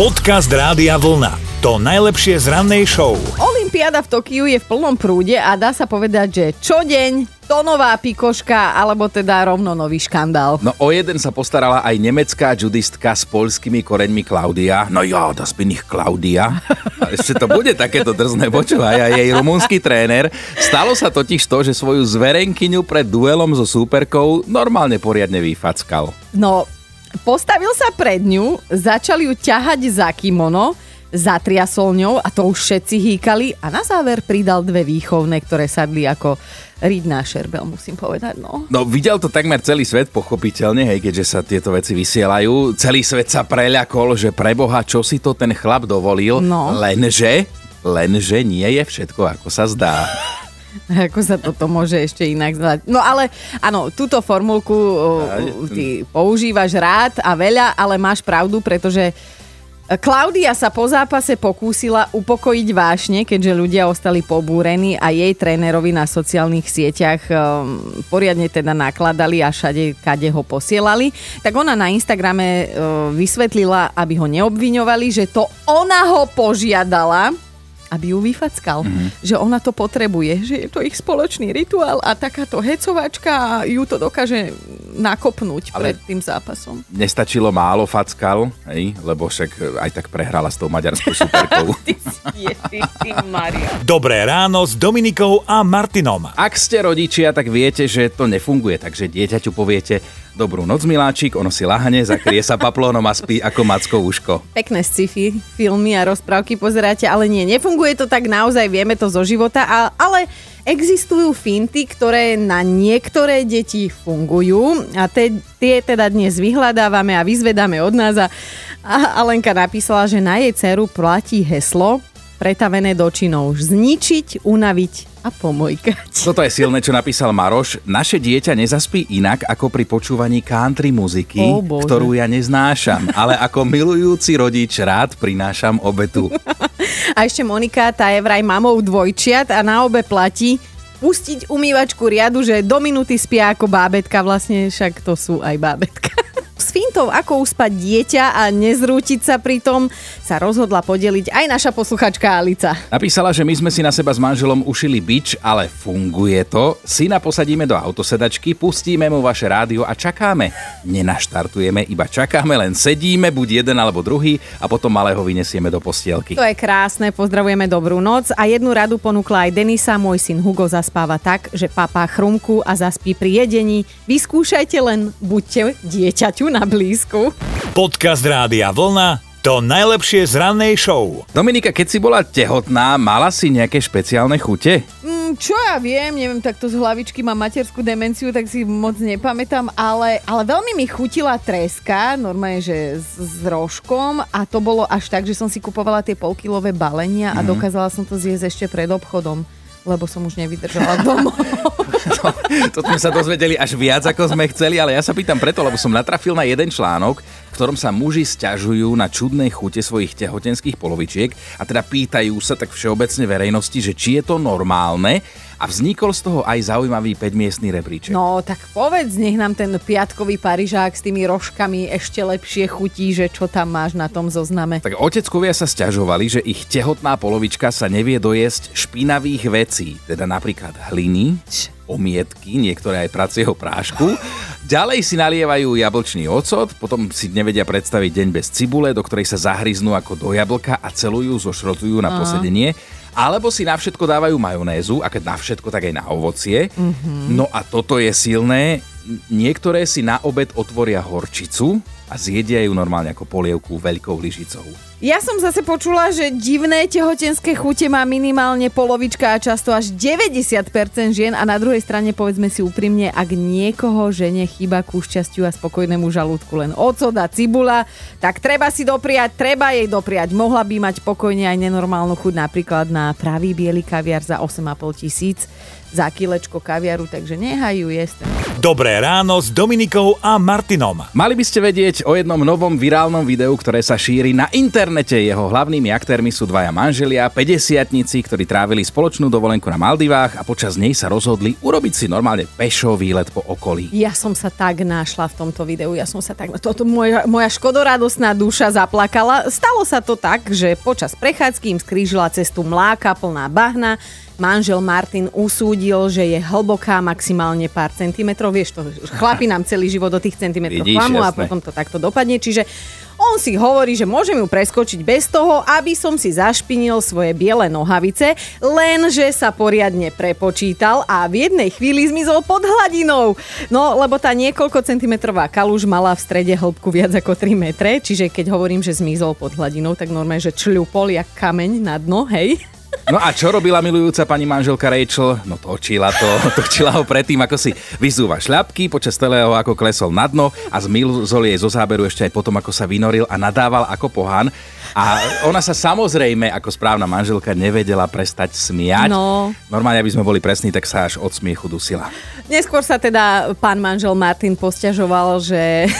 Podcast Rádia Vlna. To najlepšie z rannej show. Olympiáda v Tokiu je v plnom prúde a dá sa povedať, že čo deň, to nová pikoška, alebo teda rovno nový škandál. No o jeden sa postarala aj nemecká judistka s polskými koreňmi Klaudia. No ja, das bin ich Klaudia. A ešte to bude takéto drzné, počúvaj, aj jej rumúnsky tréner. Stalo sa totiž to, že svoju zverenkyňu pred duelom so súperkou normálne poriadne vyfackal. No, postavil sa pred ňu, začal ju ťahať za kimono, zatriasol ňou a to už všetci hýkali a na záver pridal dve výchovné, ktoré sadli ako riť na šerbel, musím povedať, no. No videl to takmer celý svet, pochopiteľne, hej, keďže sa tieto veci vysielajú. Celý svet sa preľakol, že preboha, čo si to ten chlap dovolil, No. lenže, lenže nie je všetko, ako sa zdá. Ako sa toto môže ešte inak zvať. No ale áno, túto formulku o, ty používaš rád a veľa, ale máš pravdu, pretože Klaudia sa po zápase pokúsila upokojiť vášne, keďže ľudia ostali pobúrení a jej trénerovi na sociálnych sieťach um, poriadne teda nakladali a všade, kade ho posielali. Tak ona na Instagrame uh, vysvetlila, aby ho neobviňovali, že to ona ho požiadala, aby ju vyfackal. Mm-hmm. Že ona to potrebuje, že je to ich spoločný rituál a takáto hecovačka ju to dokáže nakopnúť Ale- pred tým zápasom. Nestačilo málo fackal, hej, lebo však aj tak prehrala s tou maďarskou superkou. Ty ty, ty Maria. Dobré ráno s Dominikou a Martinom. Ak ste rodičia, tak viete, že to nefunguje, takže dieťaťu poviete Dobrú noc, miláčik, ono si lahne, zakrie sa paplónom a spí ako macko uško. Pekné sci-fi filmy a rozprávky pozeráte, ale nie, nefunguje to tak naozaj, vieme to zo života, ale existujú finty, ktoré na niektoré deti fungujú a te, tie teda dnes vyhľadávame a vyzvedáme od nás a, a Alenka napísala, že na jej dceru platí heslo pretavené do činov zničiť, unaviť a pomojkať. Toto je silné, čo napísal Maroš. Naše dieťa nezaspí inak ako pri počúvaní country muziky, Bože. ktorú ja neznášam, ale ako milujúci rodič rád prinášam obetu. A ešte Monika, tá je vraj mamou dvojčiat a na obe platí pustiť umývačku riadu, že do minúty spia ako bábetka, vlastne však to sú aj bábetka. Fintou, ako uspať dieťa a nezrútiť sa pri tom, sa rozhodla podeliť aj naša posluchačka Alica. Napísala, že my sme si na seba s manželom ušili bič, ale funguje to. Syna posadíme do autosedačky, pustíme mu vaše rádio a čakáme. Nenaštartujeme, iba čakáme, len sedíme, buď jeden alebo druhý a potom malého vyniesieme do postielky. To je krásne, pozdravujeme dobrú noc a jednu radu ponúkla aj Denisa, môj syn Hugo zaspáva tak, že papá chrumku a zaspí pri jedení. Vyskúšajte len, buďte dieťaťu na blízku. Podcast Rádia Vlna. To najlepšie z rannej show. Dominika, keď si bola tehotná, mala si nejaké špeciálne chute? Mm, čo ja viem, neviem, takto z hlavičky mám materskú demenciu, tak si moc nepamätám, ale, ale veľmi mi chutila treska, normálne, že s, s rožkom a to bolo až tak, že som si kupovala tie polkilové balenia a dokázala som to zjesť ešte pred obchodom lebo som už nevydržala domov. To, to sme sa dozvedeli až viac, ako sme chceli, ale ja sa pýtam preto, lebo som natrafil na jeden článok, v ktorom sa muži stiažujú na čudné chute svojich tehotenských polovičiek a teda pýtajú sa tak všeobecne verejnosti, že či je to normálne a vznikol z toho aj zaujímavý 5-miestný rebríček. No tak povedz, nech nám ten piatkový Parížák s tými rožkami ešte lepšie chutí, že čo tam máš na tom zozname. Tak oteckovia sa stiažovali, že ich tehotná polovička sa nevie dojesť špinavých vecí, teda napríklad hliny, omietky, niektoré aj pracieho prášku. Ďalej si nalievajú jablčný ocot, potom si nevedia predstaviť deň bez cibule, do ktorej sa zahryznú ako do jablka a celujú, zošrotujú na posedenie. Alebo si na všetko dávajú majonézu, a keď na všetko, tak aj na ovocie. No a toto je silné. Niektoré si na obed otvoria horčicu a zjedia ju normálne ako polievku veľkou lyžicou. Ja som zase počula, že divné tehotenské chute má minimálne polovička a často až 90% žien a na druhej strane povedzme si úprimne, ak niekoho žene chýba ku šťastiu a spokojnému žalúdku len ocot a cibula, tak treba si dopriať, treba jej dopriať. Mohla by mať pokojne aj nenormálnu chuť napríklad na pravý biely kaviar za 8,5 tisíc za kilečko kaviaru, takže nehajú jesť. Dobré ráno s Dominikou a Martinom. Mali by ste vedieť o jednom novom virálnom videu, ktoré sa šíri na internete. Jeho hlavnými aktérmi sú dvaja manželia, 50 ktorí trávili spoločnú dovolenku na Maldivách a počas nej sa rozhodli urobiť si normálne pešo výlet po okolí. Ja som sa tak našla v tomto videu, ja som sa tak... Toto moja, moja škodoradosná duša zaplakala. Stalo sa to tak, že počas prechádzky im skrížila cestu mláka plná bahna, manžel Martin usúdil, že je hlboká maximálne pár centimetrov. Vieš to, chlapi nám celý život do tých centimetrov klamu a potom to takto dopadne. Čiže on si hovorí, že môžem ju preskočiť bez toho, aby som si zašpinil svoje biele nohavice, lenže sa poriadne prepočítal a v jednej chvíli zmizol pod hladinou. No, lebo tá niekoľko centimetrová kaluž mala v strede hĺbku viac ako 3 metre, čiže keď hovorím, že zmizol pod hladinou, tak normálne, že čľupol jak kameň na dno, hej. No a čo robila milujúca pani manželka Rachel? No točila to, točila ho predtým, ako si vyzúva šľapky, počas celého ako klesol na dno a zmizol jej zo záberu ešte aj potom, ako sa vynoril a nadával ako pohán. A ona sa samozrejme, ako správna manželka, nevedela prestať smiať. No. Normálne, aby sme boli presní, tak sa až od smiechu dusila. Neskôr sa teda pán manžel Martin posťažoval, že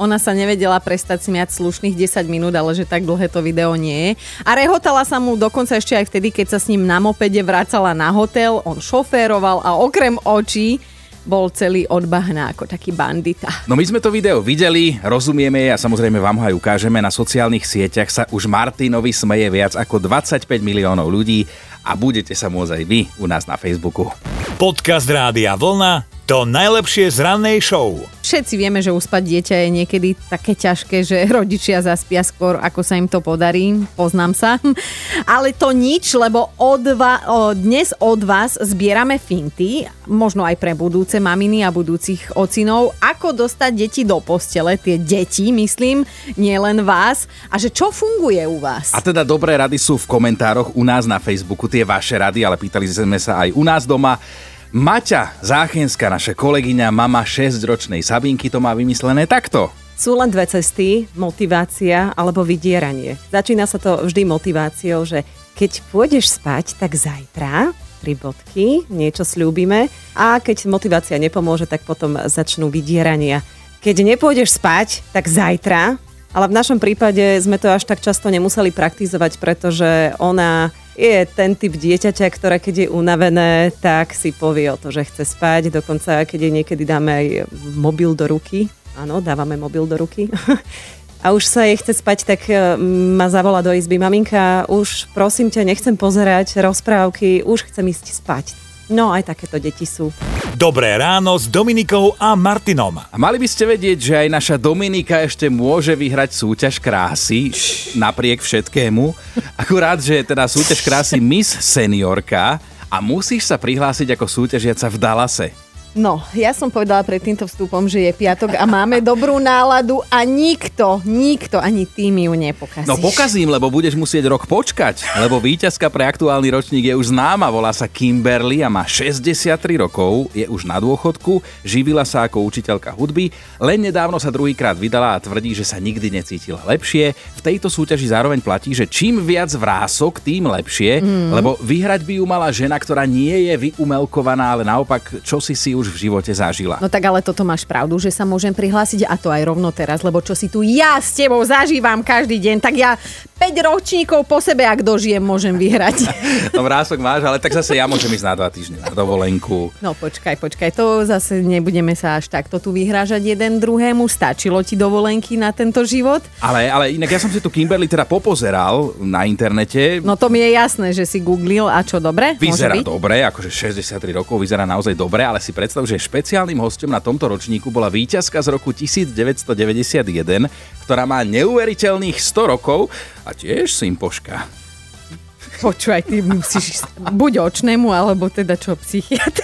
ona sa nevedela prestať smiať slušných 10 minút, ale že tak dlhé to video nie je. A rehotala sa mu dokonca ešte aj vtedy, keď sa s ním na mopede vracala na hotel, on šoféroval a okrem očí bol celý od bahna ako taký bandita. No my sme to video videli, rozumieme a samozrejme vám ho aj ukážeme. Na sociálnych sieťach sa už Martinovi smeje viac ako 25 miliónov ľudí a budete sa môcť aj vy u nás na Facebooku. Podcast Rádia Vlna to najlepšie z rannej show. Všetci vieme, že uspať dieťa je niekedy také ťažké, že rodičia zaspia skôr, ako sa im to podarí. Poznám sa. Ale to nič, lebo od va- o, dnes od vás zbierame finty, možno aj pre budúce maminy a budúcich ocinov, ako dostať deti do postele, tie deti, myslím, nielen vás, a že čo funguje u vás. A teda dobré rady sú v komentároch u nás na Facebooku, tie vaše rady, ale pýtali sme sa aj u nás doma. Maťa Záchenská, naša kolegyňa, mama 6-ročnej Sabinky, to má vymyslené takto. Sú len dve cesty, motivácia alebo vydieranie. Začína sa to vždy motiváciou, že keď pôjdeš spať, tak zajtra tri bodky, niečo slúbime a keď motivácia nepomôže, tak potom začnú vydierania. Keď nepôjdeš spať, tak zajtra, ale v našom prípade sme to až tak často nemuseli praktizovať, pretože ona je ten typ dieťaťa, ktoré keď je unavené, tak si povie o to, že chce spať. Dokonca, keď jej niekedy dáme aj mobil do ruky, áno, dávame mobil do ruky, a už sa jej chce spať, tak e, ma zavolá do izby. Maminka, už prosím ťa, nechcem pozerať rozprávky, už chcem ísť spať. No aj takéto deti sú. Dobré ráno s Dominikou a Martinom. A mali by ste vedieť, že aj naša Dominika ešte môže vyhrať súťaž krásy napriek všetkému. Akurát, že je teda súťaž krásy Miss Seniorka a musíš sa prihlásiť ako súťažiaca v Dallase. No, ja som povedala pred týmto vstupom, že je piatok a máme dobrú náladu a nikto, nikto, ani ty mi ju nepokazíš. No pokazím, lebo budeš musieť rok počkať, lebo víťazka pre aktuálny ročník je už známa, volá sa Kimberly a má 63 rokov, je už na dôchodku, živila sa ako učiteľka hudby, len nedávno sa druhýkrát vydala a tvrdí, že sa nikdy necítila lepšie. V tejto súťaži zároveň platí, že čím viac vrások, tým lepšie, mm. lebo vyhrať by ju mala žena, ktorá nie je vyumelkovaná, ale naopak, čo si si už v živote zažila. No tak ale toto máš pravdu, že sa môžem prihlásiť a to aj rovno teraz, lebo čo si tu ja s tebou zažívam každý deň, tak ja 5 ročníkov po sebe, ak dožijem, môžem vyhrať. no vrások máš, ale tak zase ja môžem ísť na dva týždne na dovolenku. No počkaj, počkaj, to zase nebudeme sa až takto tu vyhrážať jeden druhému. Stačilo ti dovolenky na tento život? Ale, ale inak ja som si tu Kimberly teda popozeral na internete. No to mi je jasné, že si googlil a čo dobre? Vyzerá dobre, akože 63 rokov vyzerá naozaj dobre, ale si predstav, predstav, že špeciálnym hostom na tomto ročníku bola víťazka z roku 1991, ktorá má neuveriteľných 100 rokov a tiež sympoška. Počúvaj, ty musíš buď očnému, alebo teda čo, psychiatr.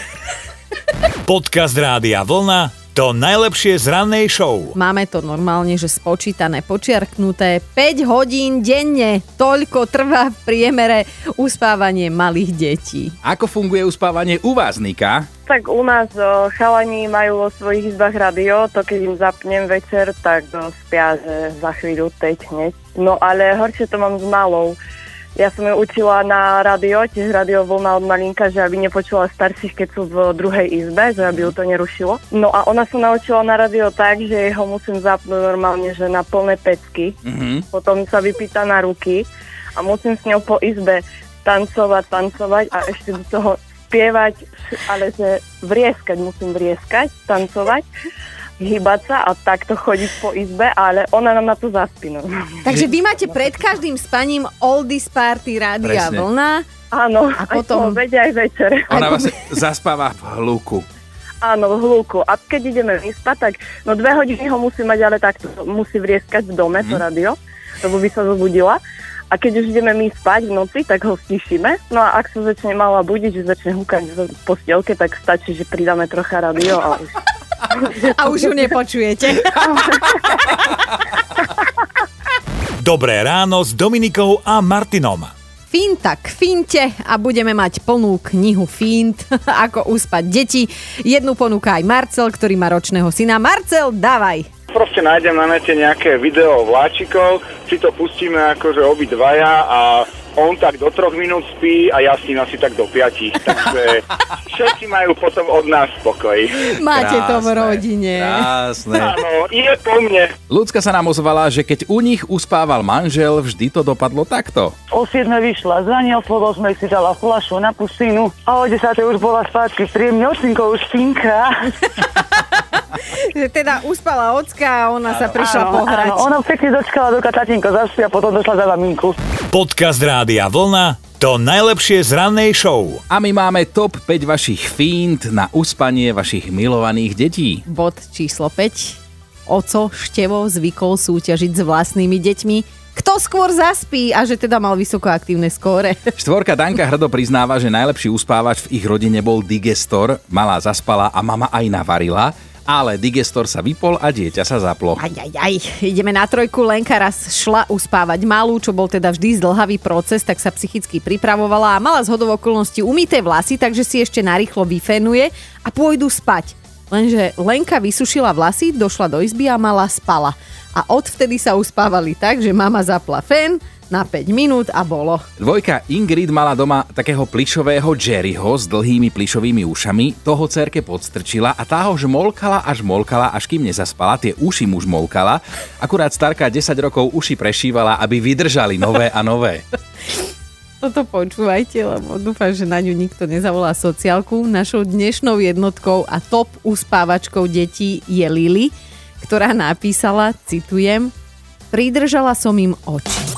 Podcast Rádia Vlna to najlepšie z rannej show. Máme to normálne, že spočítané, počiarknuté 5 hodín denne. Toľko trvá v priemere uspávanie malých detí. Ako funguje uspávanie u vás, Nika? Tak u nás o, chalani majú vo svojich izbách radio, to keď im zapnem večer, tak o, spia, že za chvíľu teď hneď. No ale horšie to mám s malou Ja som ju učila na rádio, tiež rádio vlna od malinka, že aby nepočula starších, keď sú v druhej izbe, že aby ju to nerušilo. No a ona sa naučila na rádio tak, že ho musím zapnúť normálne, že na plné pecky. Mhm. Potom sa vypýta na ruky a musím s ňou po izbe tancovať, tancovať a ešte do toho spievať, ale že vrieskať, musím vrieskať, tancovať, hýbať sa a takto chodiť po izbe, ale ona nám na to zaspí normálne. Takže vy máte pred každým spaním Oldies Party Rádia Presne. Vlna. Áno, A aj potom- po obede, aj večer. Ona vlastne zaspáva v hluku. Áno, v hľúku. A keď ideme vyspať, tak no dve hodiny ho musí mať, ale takto musí vrieskať v dome, to radio, lebo by sa zobudila. A keď už ideme my spať v noci, tak ho stišíme. No a ak sa začne mala budiť, že začne húkať v postielke, tak stačí, že pridáme trocha radio a už. A už ju nepočujete. Dobré ráno s Dominikou a Martinom. Finta k finte a budeme mať plnú knihu fint, ako uspať deti. Jednu ponúka aj Marcel, ktorý má ročného syna. Marcel, dávaj! Proste nájdem na nete nejaké video vláčikov, si to pustíme akože obidvaja a on tak do troch minút spí a ja s ním asi tak do piatich. Takže všetci majú potom od nás spokoj. Máte to v rodine. Krásne. Áno, je po mne. Ľudská sa nám ozvala, že keď u nich uspával manžel, vždy to dopadlo takto. O 7 vyšla z Danielfovo, sme si dala flašu na pusinu a o 10 už bola spátky príjemne, ocinko už spinka. Že Teda uspala ocka a ona sa prišla Áno, pohrať. áno, ona pekne dočkala, doka tatínko zaspí a potom došla za maminku. Podcast Rádia Vlna to najlepšie z rannej show. A my máme top 5 vašich fínt na uspanie vašich milovaných detí. Bod číslo 5. Oco Števo zvykol súťažiť s vlastnými deťmi. Kto skôr zaspí a že teda mal vysokoaktívne skóre. Štvorka Danka hrdo priznáva, že najlepší uspávač v ich rodine bol digestor. Malá zaspala a mama aj navarila, ale digestor sa vypol a dieťa sa zaplo. Aj, aj, aj. Ideme na trojku. Lenka raz šla uspávať malú, čo bol teda vždy zdlhavý proces, tak sa psychicky pripravovala a mala z hodov okolností umité vlasy, takže si ešte narýchlo vyfenuje a pôjdu spať. Lenže Lenka vysušila vlasy, došla do izby a mala spala. A odvtedy sa uspávali tak, že mama zapla fen na 5 minút a bolo. Dvojka Ingrid mala doma takého plišového Jerryho s dlhými plišovými ušami, toho cerke podstrčila a tá ho žmolkala a žmolkala, až kým nezaspala, tie uši mu žmolkala. Akurát starka 10 rokov uši prešívala, aby vydržali nové a nové. Toto počúvajte, lebo dúfam, že na ňu nikto nezavolá sociálku. Našou dnešnou jednotkou a top uspávačkou detí je Lily, ktorá napísala, citujem, pridržala som im oči.